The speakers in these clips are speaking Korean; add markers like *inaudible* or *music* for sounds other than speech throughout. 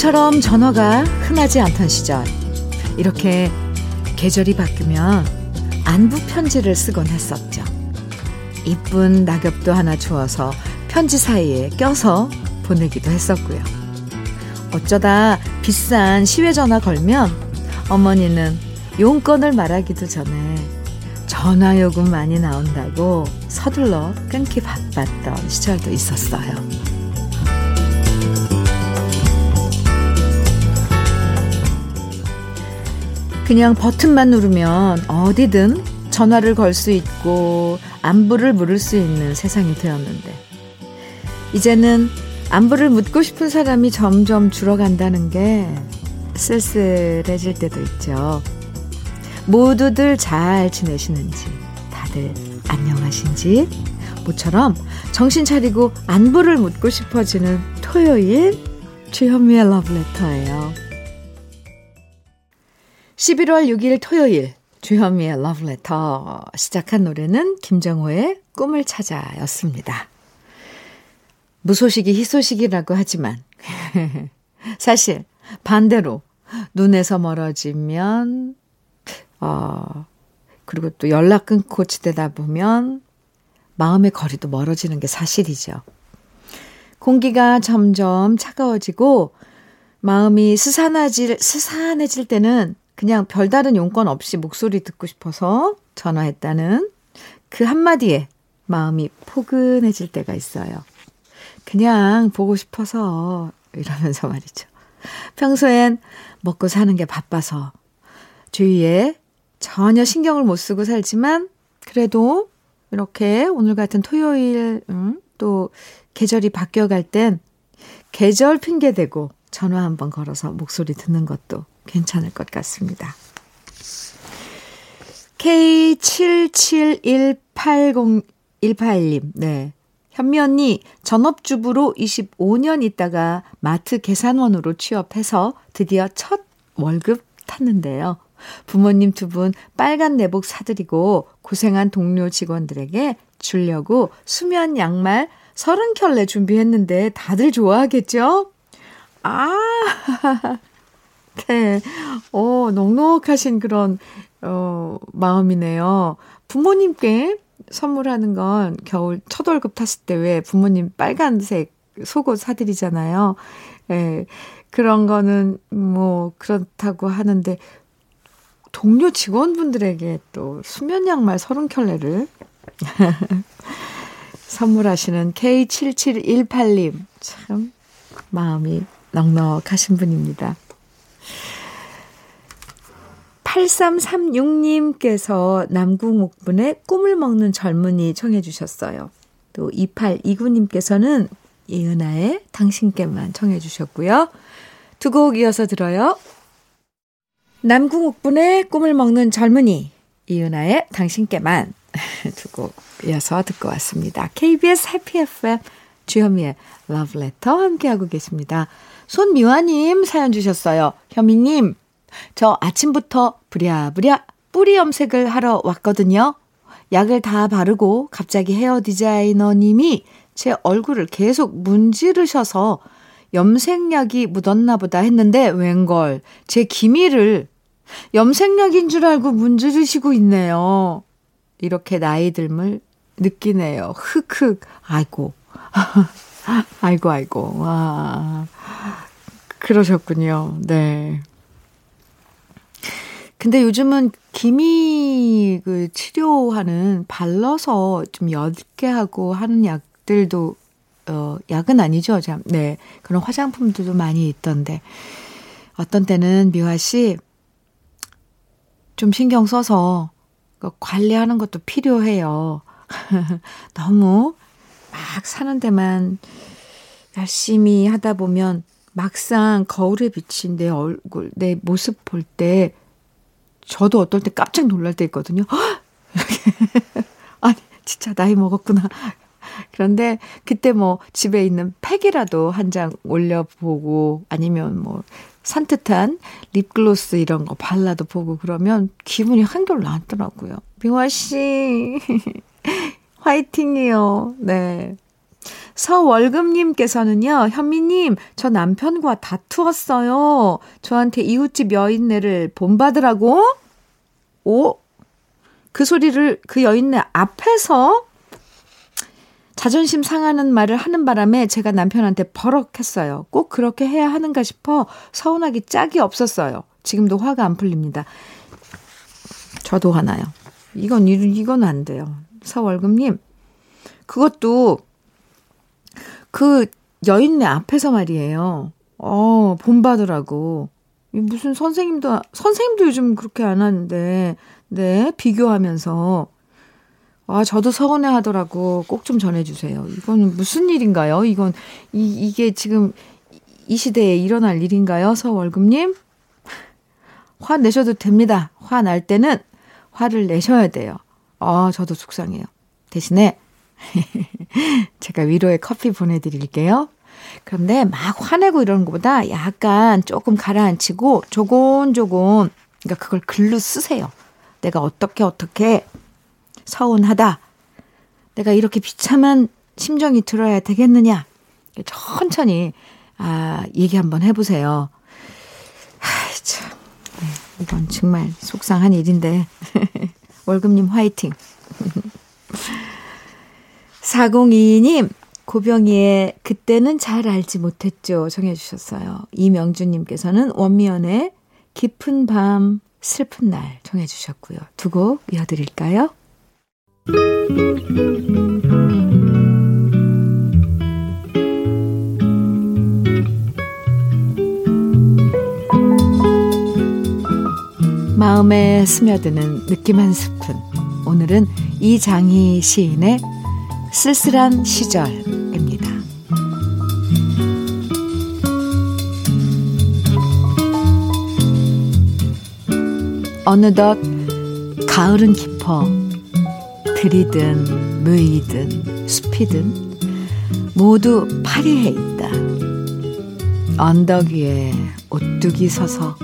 지금처럼 전화가 흔하지 않던 시절 이렇게 계절이 바뀌면 안부 편지를 쓰곤 했었죠. 이쁜 낙엽도 하나 주어서 편지 사이에 껴서 보내기도 했었고요. 어쩌다 비싼 시외 전화 걸면 어머니는 용건을 말하기도 전에 전화 요금 많이 나온다고 서둘러 끊기 바빴던 시절도 있었어요. 그냥 버튼만 누르면 어디든 전화를 걸 수 있고 안부를 물을 수 있는 세상이 되었는데 이제는 안부를 묻고 싶은 사람이 점점 줄어간다는 게 쓸쓸해질 때도 있죠. 모두들 잘 지내시는지, 다들 안녕하신지, 모처럼 정신 차리고 안부를 묻고 싶어지는 토요일 주현미의 러브레터예요. 11월 6일 토요일 주현미의 러브레터 시작한 노래는 김정호의 꿈을 찾아였습니다. 무소식이 희소식이라고 하지만 *laughs* 사실 반대로 눈에서 멀어지면 어 그리고 또 연락 끊고 지대다 보면 마음의 거리도 멀어지는 게 사실이죠. 공기가 점점 차가워지고 마음이 스산해질 스산해질 때는 그냥 별다른 용건 없이 목소리 듣고 싶어서 전화했다는 그 한마디에 마음이 포근해질 때가 있어요. 그냥 보고 싶어서 이러면서 *laughs* 말이죠. 평소엔 먹고 사는 게 바빠서 주위에 전혀 신경을 못 쓰고 살지만 그래도 이렇게 오늘 같은 토요일 음, 또 계절이 바뀌어갈 땐 계절 핑계 대고 전화 한번 걸어서 목소리 듣는 것도 괜찮을 것 같습니다. K77180181님, 네. 현미 언니, 전업주부로 25년 있다가 마트 계산원으로 취업해서 드디어 첫 월급 탔는데요. 부모님 두 분 빨간 내복 사드리고 고생한 동료 직원들에게 주려고 수면 양말 30켤레 준비했는데 다들 좋아하겠죠? 아, *laughs* *laughs* 네. 어, 넉넉하신 그런, 어, 마음이네요. 부모님께 선물하는 건 겨울 첫 월급 탔을 때 왜 부모님 빨간색 속옷 사드리잖아요. 예. 그런 거는 뭐 그렇다고 하는데 동료 직원분들에게 또 수면 양말 30켤레를 *laughs* 선물하시는 K7718님 참 마음이 넉넉하신 분입니다. 8336님께서 남궁옥분의 꿈을 먹는 젊은이 청해 주셨어요. 또 2829님께서는 이은아의 당신께만 청해 주셨고요. 두 곡 이어서 들어요. 남궁옥분의 꿈을 먹는 젊은이 이은아의 당신께만 *laughs* 두 곡 이어서 듣고 왔습니다. KBS 해피 FM 주현미의 러브레터 함께하고 계십니다. 손미화님 사연 주셨어요. 현미님 저 아침부터 부랴부랴 뿌리 염색을 하러 왔거든요. 약을 다 바르고 갑자기 헤어 디자이너님이 제 얼굴을 계속 문지르셔서 염색약이 묻었나 보다 했는데 웬걸 제 기미를 염색약인 줄 알고 문지르시고 있네요. 이렇게 나이 들을 느끼네요. 흑흑. 아이고. *laughs* 아이고 아이고. 와. 그러셨군요. 네. 근데 요즘은 기미 그 치료하는 발라서 좀 옅게 하고 하는 약들도 어 약은 아니죠. 참. 네. 그런 화장품들도 많이 있던데. 어떤 때는 미화 씨 좀 신경 써서 그 관리하는 것도 필요해요. *laughs* 너무 막 사는 데만 열심히 하다 보면 막상 거울에 비친 내 얼굴, 내 모습 볼 때 저도 어떨 때 깜짝 놀랄 때 있거든요. 이렇게. *laughs* 아니, 진짜 나이 먹었구나. 그런데 그때 뭐 집에 있는 팩이라도 한 장 올려보고 아니면 뭐 산뜻한 립글로스 이런 거 발라도 보고 그러면 기분이 한결 낫더라고요. 미화 씨, *laughs* 화이팅이요. 네. 서월금님께서는요, 현미님, 저 남편과 다투었어요. 저한테 이웃집 여인네를 본받으라고? 오? 그 소리를 그 여인네 앞에서 자존심 상하는 말을 하는 바람에 제가 남편한테 버럭 했어요. 꼭 그렇게 해야 하는가 싶어 서운하기 짝이 없었어요. 지금도 화가 안 풀립니다. 저도 화나요. 이건, 이건 안 돼요. 서월금님. 그것도 그 여인네 앞에서 말이에요. 어, 본받으라고. 무슨 선생님도, 선생님도 요즘 그렇게 안 하는데, 네, 비교하면서. 아, 저도 서운해 하더라고. 꼭 좀 전해주세요. 이건 무슨 일인가요? 이건, 이, 이게 지금 이 시대에 일어날 일인가요? 서월금님? 화 내셔도 됩니다. 화 날 때는 화를 내셔야 돼요. 아, 저도 속상해요. 대신에 *laughs* 제가 위로의 커피 보내드릴게요. 그런데 막 화내고 이러는 것보다 약간 조금 가라앉히고 조곤조곤, 그러니까 그걸 글로 쓰세요. 내가 어떻게 어떻게 서운하다. 내가 이렇게 비참한 심정이 들어야 되겠느냐. 천천히, 아, 얘기 한번 해보세요. 아, 참. 네, 이건 정말 속상한 일인데. *laughs* 월급님 화이팅. *laughs* 4022님, 고병희의 그때는 잘 알지 못했죠. 정해주셨어요. 이명주님께서는 원미연의 깊은 밤, 슬픈 날 정해주셨고요. 두 곡 이어드릴까요? 마음에 스며드는 느낌 한 스푼. 오늘은 이장희 시인의 쓸쓸한 시절입니다. 어느덧 가을은 깊어 들이든 무이든 숲이든 모두 파리해 있다. 언덕 위에 오뚜기 서서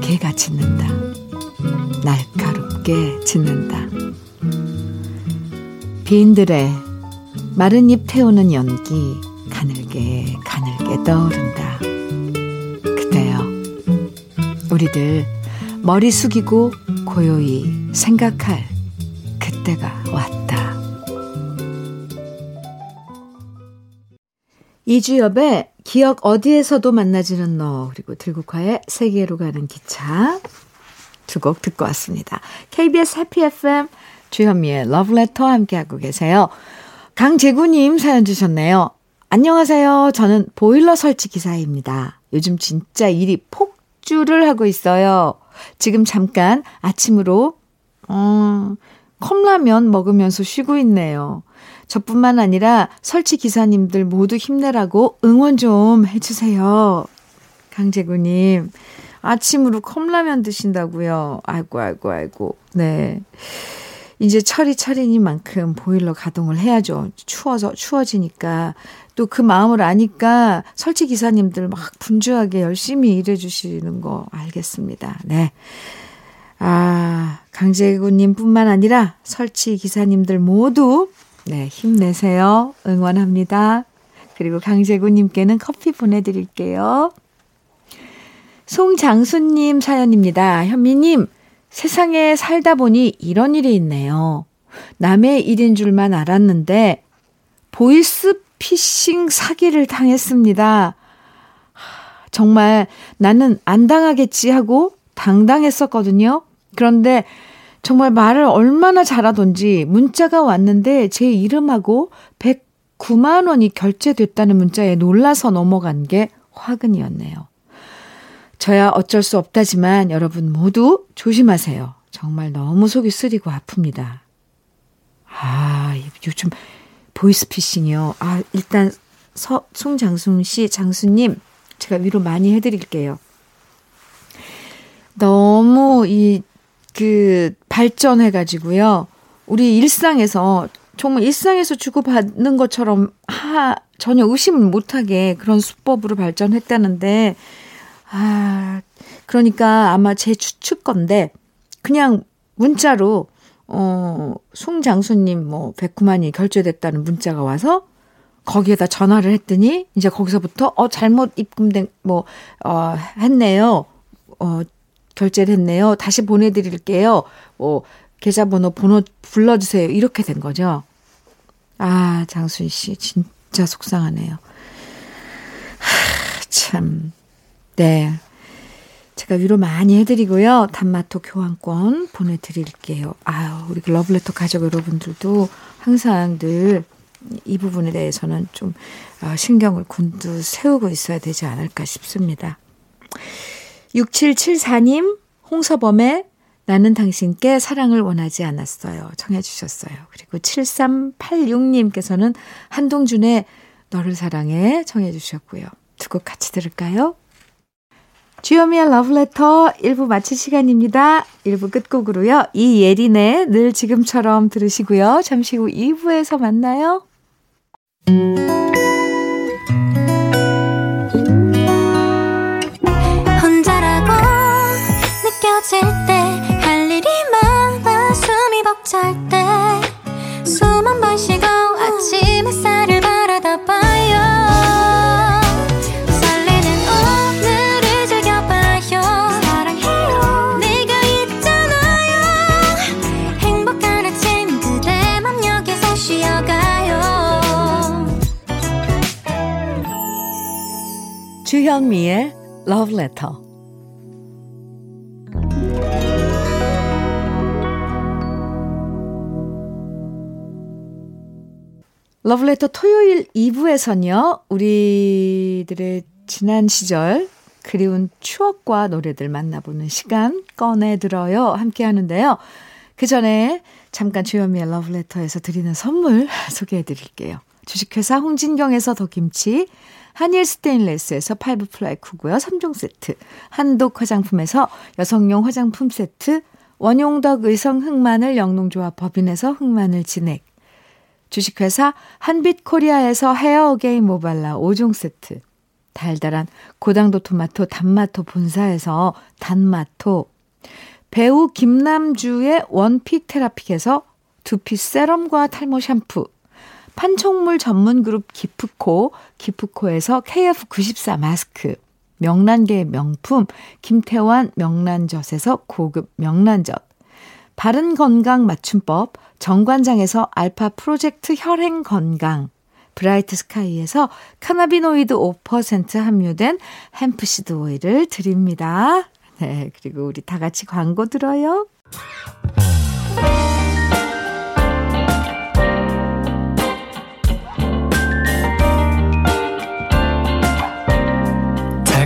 개가 짖는다. 날카롭게 짖는다. 빈들의 마른 잎 태우는 연기 가늘게 가늘게 떠오른다. 그때요. 우리들 머리 숙이고 고요히 생각할 그때가 왔다. 이주엽의 기억 어디에서도 만나지는 너 그리고 들국화의 세계로 가는 기차 두 곡 듣고 왔습니다. KBS 해피 FM 주현미의 러브레터 함께하고 계세요. 강재구님 사연 주셨네요. 안녕하세요. 저는 보일러 설치 기사입니다. 요즘 진짜 일이 폭주를 하고 있어요. 지금 잠깐 아침으로, 어, 컵라면 먹으면서 쉬고 있네요. 저뿐만 아니라 설치 기사님들 모두 힘내라고 응원 좀 해주세요. 강재구님, 아침으로 컵라면 드신다고요? 아이고, 아이고, 아이고. 네. 이제 철이 철이니만큼 보일러 가동을 해야죠. 추워서, 추워지니까. 또 그 마음을 아니까 설치 기사님들 막 분주하게 열심히 일해 주시는 거 알겠습니다. 네. 아, 강재구님 뿐만 아니라 설치 기사님들 모두, 네, 힘내세요. 응원합니다. 그리고 강재구님께는 커피 보내드릴게요. 송장수님 사연입니다. 현미님, 세상에 살다 보니 이런 일이 있네요. 남의 일인 줄만 알았는데 보이스 피싱 사기를 당했습니다. 정말 나는 안 당하겠지 하고 당당했었거든요. 그런데 정말 말을 얼마나 잘하던지 문자가 왔는데 제 이름하고 109만 원이 결제됐다는 문자에 놀라서 넘어간 게 화근이었네요. 저야 어쩔 수 없다지만 여러분 모두 조심하세요. 정말 너무 속이 쓰리고 아픕니다. 아, 요즘 보이스피싱이요. 아, 일단 서, 송장순 씨, 장수님, 제가 위로 많이 해드릴게요. 너무 이, 그, 발전해가지고요. 우리 일상에서, 정말 일상에서 주고받는 것처럼 하, 전혀 의심을 못하게 그런 수법으로 발전했다는데, 아, 그러니까 아마 제 추측 건데, 그냥 문자로, 어, 송장수님 뭐, 109만이 결제됐다는 문자가 와서, 거기에다 전화를 했더니 이제 거기서부터 어 잘못 입금된 뭐 어 했네요. 어 결제를 했네요. 다시 보내 드릴게요. 뭐 계좌번호 번호 불러 주세요. 이렇게 된 거죠. 아, 장수희 씨 진짜 속상하네요. 하, 참. 네. 제가 위로 많이 해드리고요. 단마토 교환권 보내드릴게요. 아유, 우리 그 러블레터 가족 여러분들도 항상 늘 이 부분에 대해서는 좀 어, 신경을 곤두 세우고 있어야 되지 않을까 싶습니다. 6774님, 홍서범의 나는 당신께 사랑을 원하지 않았어요. 청해 주셨어요. 그리고 7386님께서는 한동준의 너를 사랑해 청해 주셨고요. 두 곡 같이 들을까요? 주요미의 러브레터 1부 마칠 시간입니다. 1부 끝곡으로요. 이예린의 늘 지금처럼 들으시고요. 잠시 후 2부에서 만나요. 혼자라고 느껴질 때 할 일이 많아 숨이 벅찰 때 주현미의 Love Letter. 러브레터 토요일 2부에서는요, 우리들의 지난 시절 그리운 추억과 노래들 만나보는 시간 꺼내들어요. 함께 하는데요. 그 전에 잠깐 주현미의 러브레터에서 드리는 선물 *laughs* 소개해 드릴게요. 주식회사 홍진경에서 더김치, 한일 스테인레스에서 five ply cookware 3종 세트. 한독 화장품에서 여성용 화장품 세트. 원용덕 의성 흑마늘 영농조합 법인에서 흑마늘 진액. 주식회사 한빛코리아에서 헤어 어게인 모발라 5종 세트. 달달한 고당도 토마토 단마토 본사에서 단마토. 배우 김남주의 원픽 테라픽에서 두피 세럼과 탈모 샴푸. 판촉물 전문 그룹 기프코, 기프코에서 KF94 마스크, 명란계의 명품 김태환 명란젓에서 고급 명란젓, 바른 건강 맞춤법 정관장에서 알파 프로젝트 혈행 건강, 브라이트 스카이에서 cannabinoid 5% 함유된 hemp seed 오일을 드립니다. 네, 그리고 우리 다 같이 광고 들어요.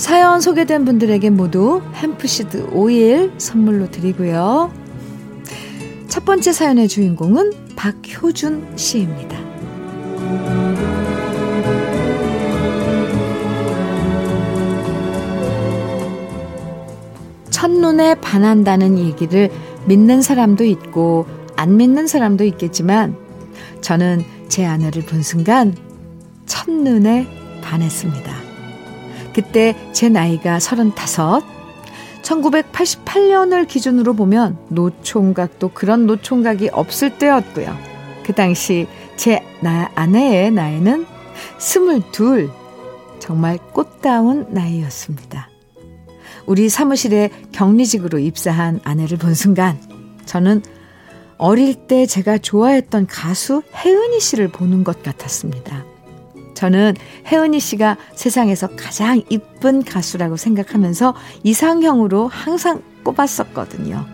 사연 소개된 분들에게 모두 햄프시드 오일 선물로 드리고요. 첫 번째 사연의 주인공은 박효준 씨입니다. 첫눈에 반한다는 얘기를 믿는 사람도 있고 안 믿는 사람도 있겠지만 저는 제 아내를 본 순간 첫눈에 반했습니다. 그때 제 나이가 35. 1988년을 기준으로 보면 노총각도 그런 노총각이 없을 때였고요. 그 당시 제 나, 아내의 나이는 22. 정말 꽃다운 나이였습니다. 우리 사무실에 격리직으로 입사한 아내를 본 순간 저는 어릴 때 제가 좋아했던 가수 혜은이 씨를 보는 것 같았습니다. 저는 혜은이 씨가 세상에서 가장 이쁜 가수라고 생각하면서 이상형으로 항상 꼽았었거든요.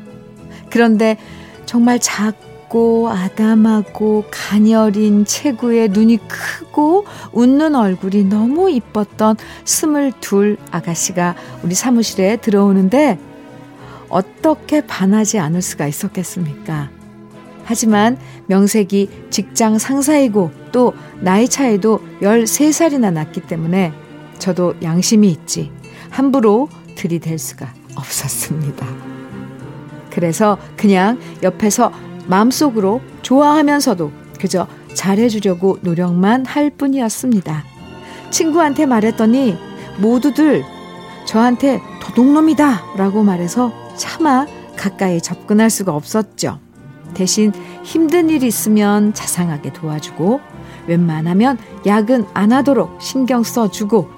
그런데 정말 작고 아담하고 가녀린 체구에 눈이 크고 웃는 얼굴이 너무 이뻤던 스물둘 아가씨가 우리 사무실에 들어오는데 어떻게 반하지 않을 수가 있었겠습니까? 하지만 명색이 직장 상사이고 또 나이 차이도 13살이나 났기 때문에 저도 양심이 있지 함부로 들이댈 수가 없었습니다. 그래서 그냥 옆에서 마음속으로 좋아하면서도 그저 잘해주려고 노력만 할 뿐이었습니다. 친구한테 말했더니 모두들 저한테 도둑놈이다 라고 말해서 차마 가까이 접근할 수가 없었죠. 대신 힘든 일 있으면 자상하게 도와주고 웬만하면 야근 안 하도록 신경 써주고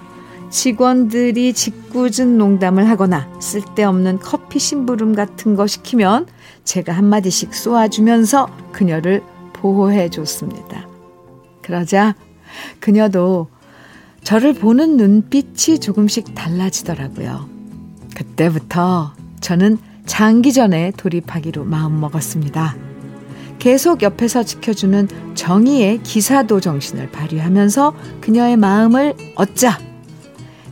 직원들이 짓궂은 농담을 하거나 쓸데없는 커피 심부름 같은 거 시키면 제가 한마디씩 쏘아주면서 그녀를 보호해 줬습니다. 그러자 그녀도 저를 보는 눈빛이 조금씩 달라지더라고요. 그때부터 저는 장기전에 돌입하기로 마음먹었습니다. 계속 옆에서 지켜주는 정의의 기사도 정신을 발휘하면서 그녀의 마음을 얻자.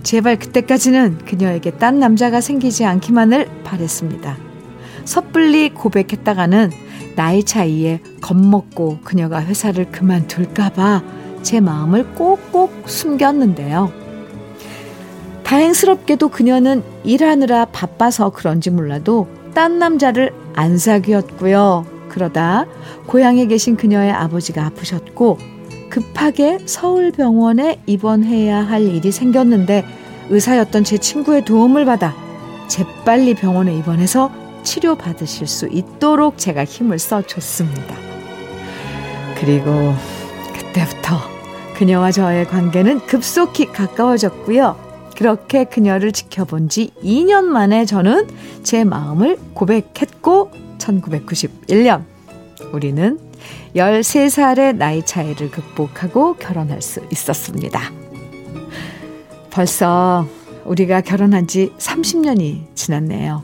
제발 그때까지는 그녀에게 딴 남자가 생기지 않기만을 바랬습니다. 섣불리 고백했다가는 나이 차이에 겁먹고 그녀가 회사를 그만둘까봐 제 마음을 꼭꼭 숨겼는데요. 다행스럽게도 그녀는 일하느라 바빠서 그런지 몰라도 딴 남자를 안 사귀었고요. 그러다 고향에 계신 그녀의 아버지가 아프셨고 급하게 서울병원에 입원해야 할 일이 생겼는데 의사였던 제 친구의 도움을 받아 재빨리 병원에 입원해서 치료받으실 수 있도록 제가 힘을 써줬습니다. 그리고 그때부터 그녀와 저의 관계는 급속히 가까워졌고요. 그렇게 그녀를 지켜본 지 2년 만에 저는 제 마음을 고백했고 1991년 우리는 13살의 나이 차이를 극복하고 결혼할 수 있었습니다. 벌써 우리가 결혼한 지 30년이 지났네요.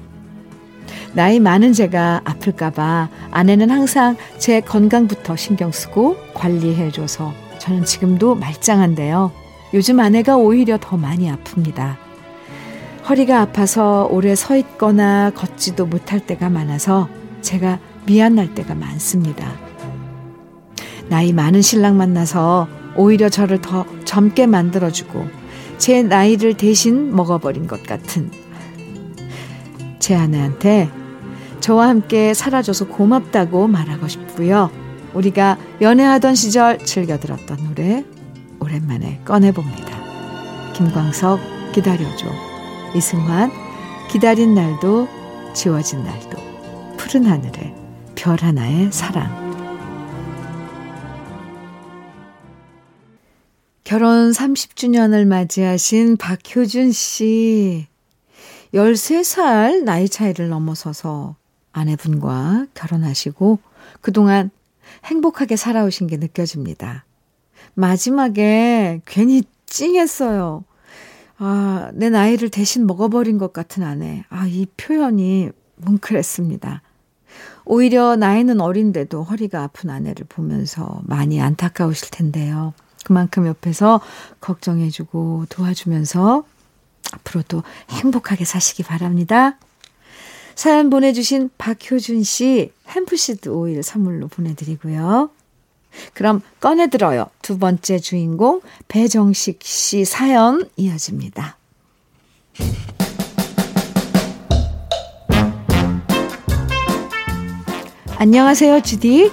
나이 많은 제가 아플까봐 아내는 항상 제 건강부터 신경 쓰고 관리해줘서 저는 지금도 말짱한데요. 요즘 아내가 오히려 더 많이 아픕니다. 허리가 아파서 오래 서 있거나 걷지도 못할 때가 많아서 제가 미안할 때가 많습니다. 나이 많은 신랑 만나서 오히려 저를 더 젊게 만들어주고 제 나이를 대신 먹어버린 것 같은 제 아내한테 저와 함께 살아줘서 고맙다고 말하고 싶고요. 우리가 연애하던 시절 즐겨 들었던 노래 오랜만에 꺼내봅니다. 김광석 기다려줘. 이승환 기다린 날도 지워진 날도 푸른 하늘에 별 하나의 사랑 결혼 30주년을 맞이하신 박효준 씨 13살 나이 차이를 넘어서서 아내분과 결혼하시고 그동안 행복하게 살아오신 게 느껴집니다. 마지막에 괜히 찡했어요. 아, 내 나이를 대신 먹어버린 것 같은 아내. 아, 이 표현이 뭉클했습니다. 오히려 나이는 어린데도 허리가 아픈 아내를 보면서 많이 안타까우실 텐데요. 그만큼 옆에서 걱정해주고 도와주면서 앞으로도 행복하게 사시기 바랍니다. 사연 보내주신 박효준 씨 햄프시드 오일 선물로 보내드리고요. 그럼 꺼내들어요. 두 번째 주인공 배정식 씨 사연 이어집니다. 안녕하세요, 주디.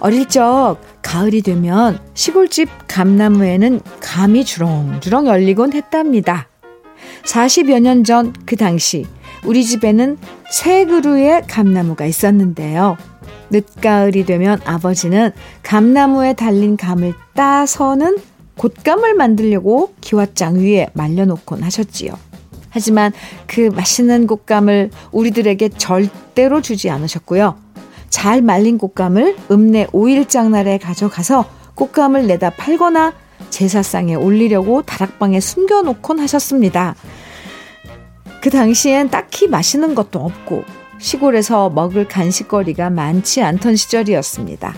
어릴 적 가을이 되면 시골집 감나무에는 감이 주렁주렁 열리곤 했답니다. 40여 년 전 그 당시 우리 집에는 세 그루의 감나무가 있었는데요. 늦가을이 되면 아버지는 감나무에 달린 감을 따서는 곶감을 만들려고 기왓장 위에 말려놓곤 하셨지요. 하지만 그 맛있는 곶감을 우리들에게 절대로 주지 않으셨고요. 잘 말린 곶감을 읍내 5일장 날에 가져가서 곶감을 내다 팔거나 제사상에 올리려고 다락방에 숨겨놓곤 하셨습니다. 그 당시엔 딱히 맛있는 것도 없고 시골에서 먹을 간식거리가 많지 않던 시절이었습니다.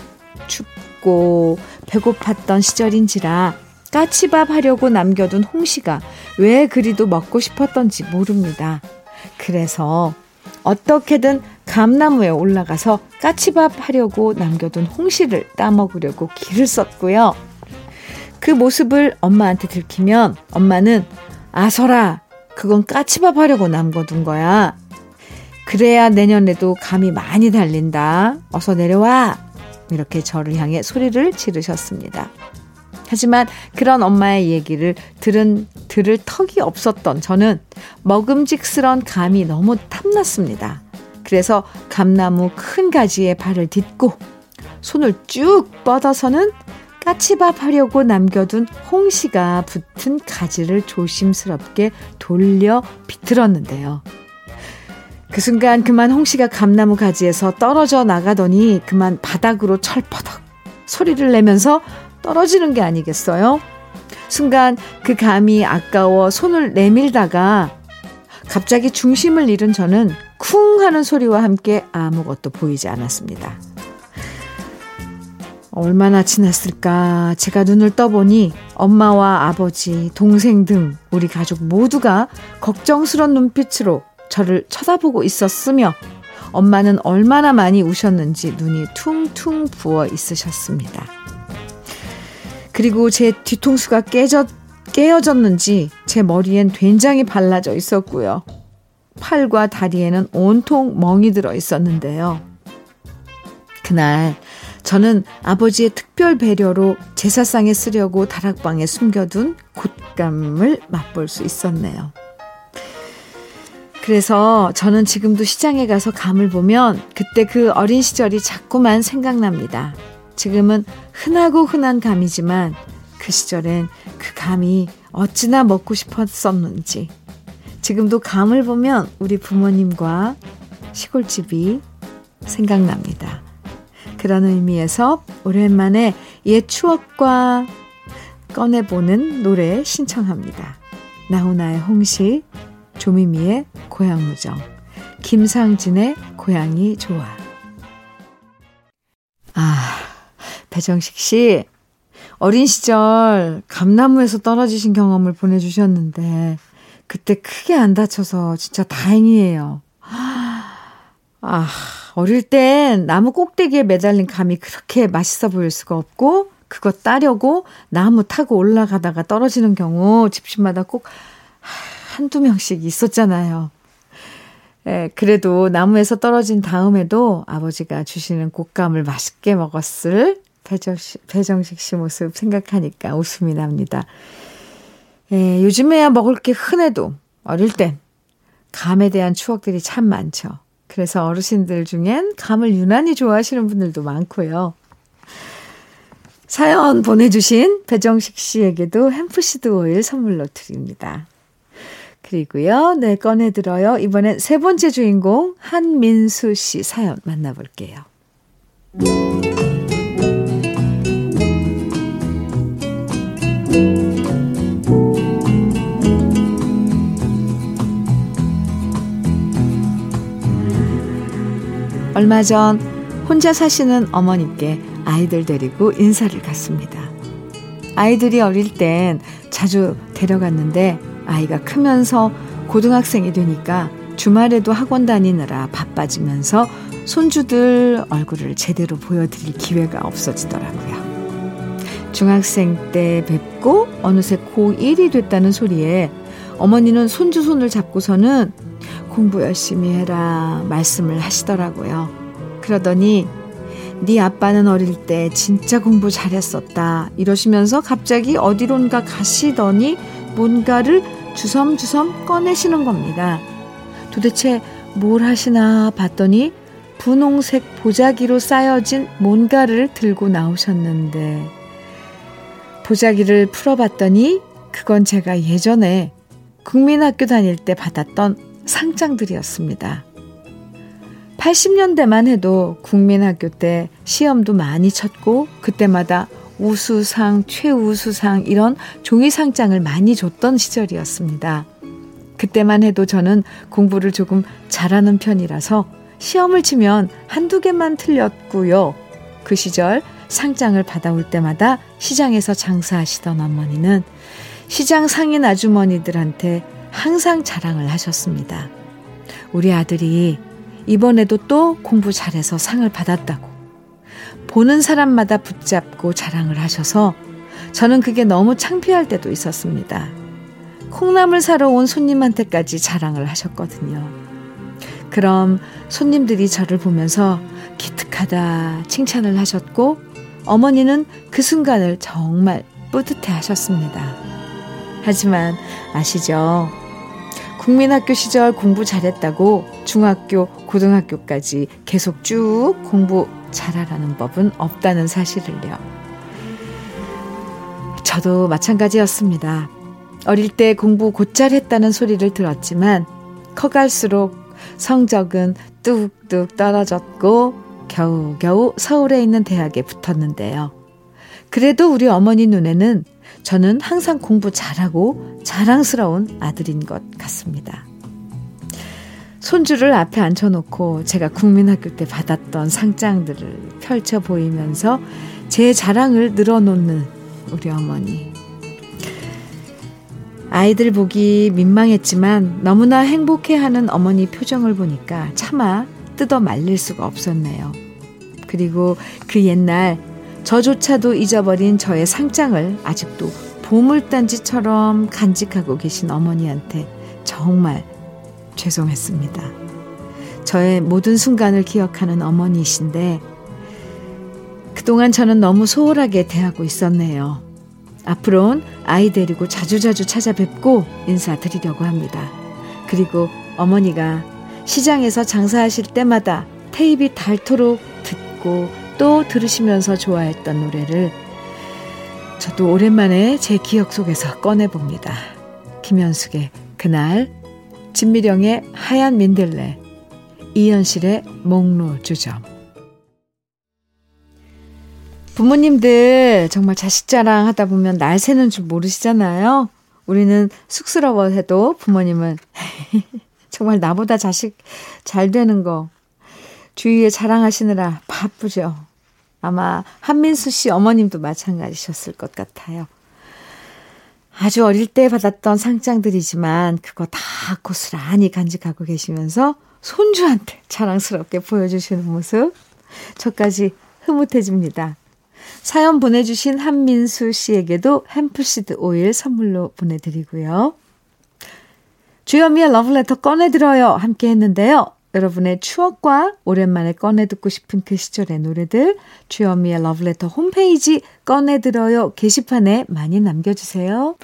춥고 배고팠던 시절인지라 까치밥 하려고 남겨둔 홍시가 왜 그리도 먹고 싶었던지 모릅니다. 그래서 어떻게든 감나무에 올라가서 까치밥 하려고 남겨둔 홍시를 따먹으려고 길을 썼고요. 그 모습을 엄마한테 들키면 엄마는 아서라 그건 까치밥 하려고 남겨둔 거야. 그래야 내년에도 감이 많이 달린다. 어서 내려와. 이렇게 저를 향해 소리를 지르셨습니다. 하지만 그런 엄마의 얘기를 들은 들을 턱이 없었던 저는 먹음직스런 감이 너무 탐났습니다. 그래서 감나무 큰 가지에 발을 딛고 손을 쭉 뻗어서는 까치밥 하려고 남겨둔 홍시가 붙은 가지를 조심스럽게 돌려 비틀었는데요. 그 순간 그만 홍시가 감나무 가지에서 떨어져 나가더니 그만 바닥으로 철퍼덕 소리를 내면서 떨어지는 게 아니겠어요? 순간 그 감이 아까워 손을 내밀다가 갑자기 중심을 잃은 저는 쿵 하는 소리와 함께 아무것도 보이지 않았습니다. 얼마나 지났을까 제가 눈을 떠보니 엄마와 아버지, 동생 등 우리 가족 모두가 걱정스런 눈빛으로 저를 쳐다보고 있었으며 엄마는 얼마나 많이 우셨는지 눈이 퉁퉁 부어 있으셨습니다. 그리고 제 뒤통수가 깨져, 깨어졌는지 제 머리엔 된장이 발라져 있었고요. 팔과 다리에는 온통 멍이 들어 있었는데요. 그날 저는 아버지의 특별 배려로 제사상에 쓰려고 다락방에 숨겨둔 곶감을 맛볼 수 있었네요. 그래서 저는 지금도 시장에 가서 감을 보면 그때 그 어린 시절이 자꾸만 생각납니다. 지금은 흔하고 흔한 감이지만 그 시절엔 그 감이 어찌나 먹고 싶었었는지 지금도 감을 보면 우리 부모님과 시골집이 생각납니다. 그런 의미에서 오랜만에 옛 추억과 꺼내보는 노래 신청합니다. 나훈아의 홍시, 조미미의 고향무정, 김상진의 고향이 좋아. 아, 배정식 씨, 어린 시절 감나무에서 떨어지신 경험을 보내주셨는데, 그때 크게 안 다쳐서 진짜 다행이에요. 아, 어릴 땐 나무 꼭대기에 매달린 감이 그렇게 맛있어 보일 수가 없고, 그거 따려고 나무 타고 올라가다가 떨어지는 경우 집집마다 꼭 한두 명씩 있었잖아요. 예, 그래도 나무에서 떨어진 다음에도 아버지가 주시는 곶감을 맛있게 먹었을 배정식, 배정식 씨 모습 생각하니까 웃음이 납니다. 예, 요즘에야 먹을 게 흔해도 어릴 땐 감에 대한 추억들이 참 많죠. 그래서 어르신들 중엔 감을 유난히 좋아하시는 분들도 많고요. 사연 보내주신 배정식 씨에게도 햄프시드 오일 선물로 드립니다. 그리고요, 네, 꺼내들어요. 이번엔 세 번째 주인공, 한민수 씨 사연 만나볼게요. 얼마 전 혼자 사시는 어머니께 아이들 데리고 인사를 갔습니다. 아이들이 어릴 땐 자주 데려갔는데 아이가 크면서 고등학생이 되니까 주말에도 학원 다니느라 바빠지면서 손주들 얼굴을 제대로 보여드릴 기회가 없어지더라고요. 중학생 때 뵙고 어느새 고1이 됐다는 소리에 어머니는 손주 손을 잡고서는 공부 열심히 해라 말씀을 하시더라고요. 그러더니 네 아빠는 어릴 때 진짜 공부 잘했었다 이러시면서 갑자기 어디론가 가시더니 뭔가를 주섬주섬 꺼내시는 겁니다. 도대체 뭘 하시나 봤더니 분홍색 보자기로 쌓여진 뭔가를 들고 나오셨는데 보자기를 풀어봤더니 그건 제가 예전에 국민학교 다닐 때 받았던 상장들이었습니다. 80년대만 해도 국민학교 때 시험도 많이 쳤고 그때마다 우수상, 최우수상 이런 종이상장을 많이 줬던 시절이었습니다. 그때만 해도 저는 공부를 조금 잘하는 편이라서 시험을 치면 한두 개만 틀렸고요. 그 시절 상장을 받아올 때마다 시장에서 장사하시던 어머니는 시장 상인 아주머니들한테 항상 자랑을 하셨습니다. 우리 아들이 이번에도 또 공부 잘해서 상을 받았다고. 보는 사람마다 붙잡고 자랑을 하셔서 저는 그게 너무 창피할 때도 있었습니다. 콩나물 사러 온 손님한테까지 자랑을 하셨거든요. 그럼 손님들이 저를 보면서 기특하다 칭찬을 하셨고 어머니는 그 순간을 정말 뿌듯해 하셨습니다. 하지만 아시죠? 국민학교 시절 공부 잘했다고 중학교, 고등학교까지 계속 쭉 공부 잘하라는 법은 없다는 사실을요. 저도 마찬가지였습니다. 어릴 때 공부 곧잘 했다는 소리를 들었지만 커갈수록 성적은 뚝뚝 떨어졌고 겨우겨우 서울에 있는 대학에 붙었는데요. 그래도 우리 어머니 눈에는 저는 항상 공부 잘하고 자랑스러운 아들인 것 같습니다. 손주를 앞에 앉혀놓고 제가 국민학교 때 받았던 상장들을 펼쳐 보이면서 제 자랑을 늘어놓는 우리 어머니. 아이들 보기 민망했지만 너무나 행복해하는 어머니 표정을 보니까 차마 뜯어 말릴 수가 없었네요. 그리고 그 옛날 저조차도 잊어버린 저의 상장을 아직도 보물단지처럼 간직하고 계신 어머니한테 정말 죄송했습니다. 저의 모든 순간을 기억하는 어머니이신데 그동안 저는 너무 소홀하게 대하고 있었네요. 앞으로는 아이 데리고 자주자주 찾아뵙고 인사드리려고 합니다. 그리고 어머니가 시장에서 장사하실 때마다 테이프 닳도록 듣고 또 들으시면서 좋아했던 노래를 저도 오랜만에 제 기억 속에서 꺼내봅니다. 김현숙의 그날, 진미령의 하얀 민들레, 이현실의 목로 주점. 부모님들 정말 자식 자랑 하다 보면 날 새는 줄 모르시잖아요. 우리는 쑥스러워 해도 부모님은 *laughs* 정말 나보다 자식 잘 되는 거 주위에 자랑하시느라 바쁘죠. 아마 한민수 씨 어머님도 마찬가지셨을 것 같아요. 아주 어릴 때 받았던 상장들이지만 그거 다 고스란히 간직하고 계시면서 손주한테 자랑스럽게 보여주시는 모습 저까지 흐뭇해집니다. 사연 보내주신 한민수 씨에게도 햄프시드 오일 선물로 보내드리고요. 주현미의 러브레터 꺼내들어요 함께 했는데요. 여러분의 추억과 오랜만에 꺼내 듣고 싶은 그 시절의 노래들 주현미의 러브레터 홈페이지 꺼내들어요 게시판에 많이 남겨주세요.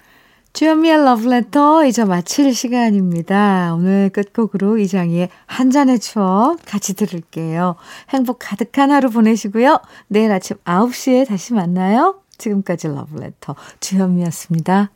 주현미의 러브레터 이제 마칠 시간입니다. 오늘 끝곡으로 이장희의 한 잔의 추억 같이 들을게요. 행복 가득한 하루 보내시고요. 내일 아침 9시에 다시 만나요. 지금까지 러브레터 주현미였습니다.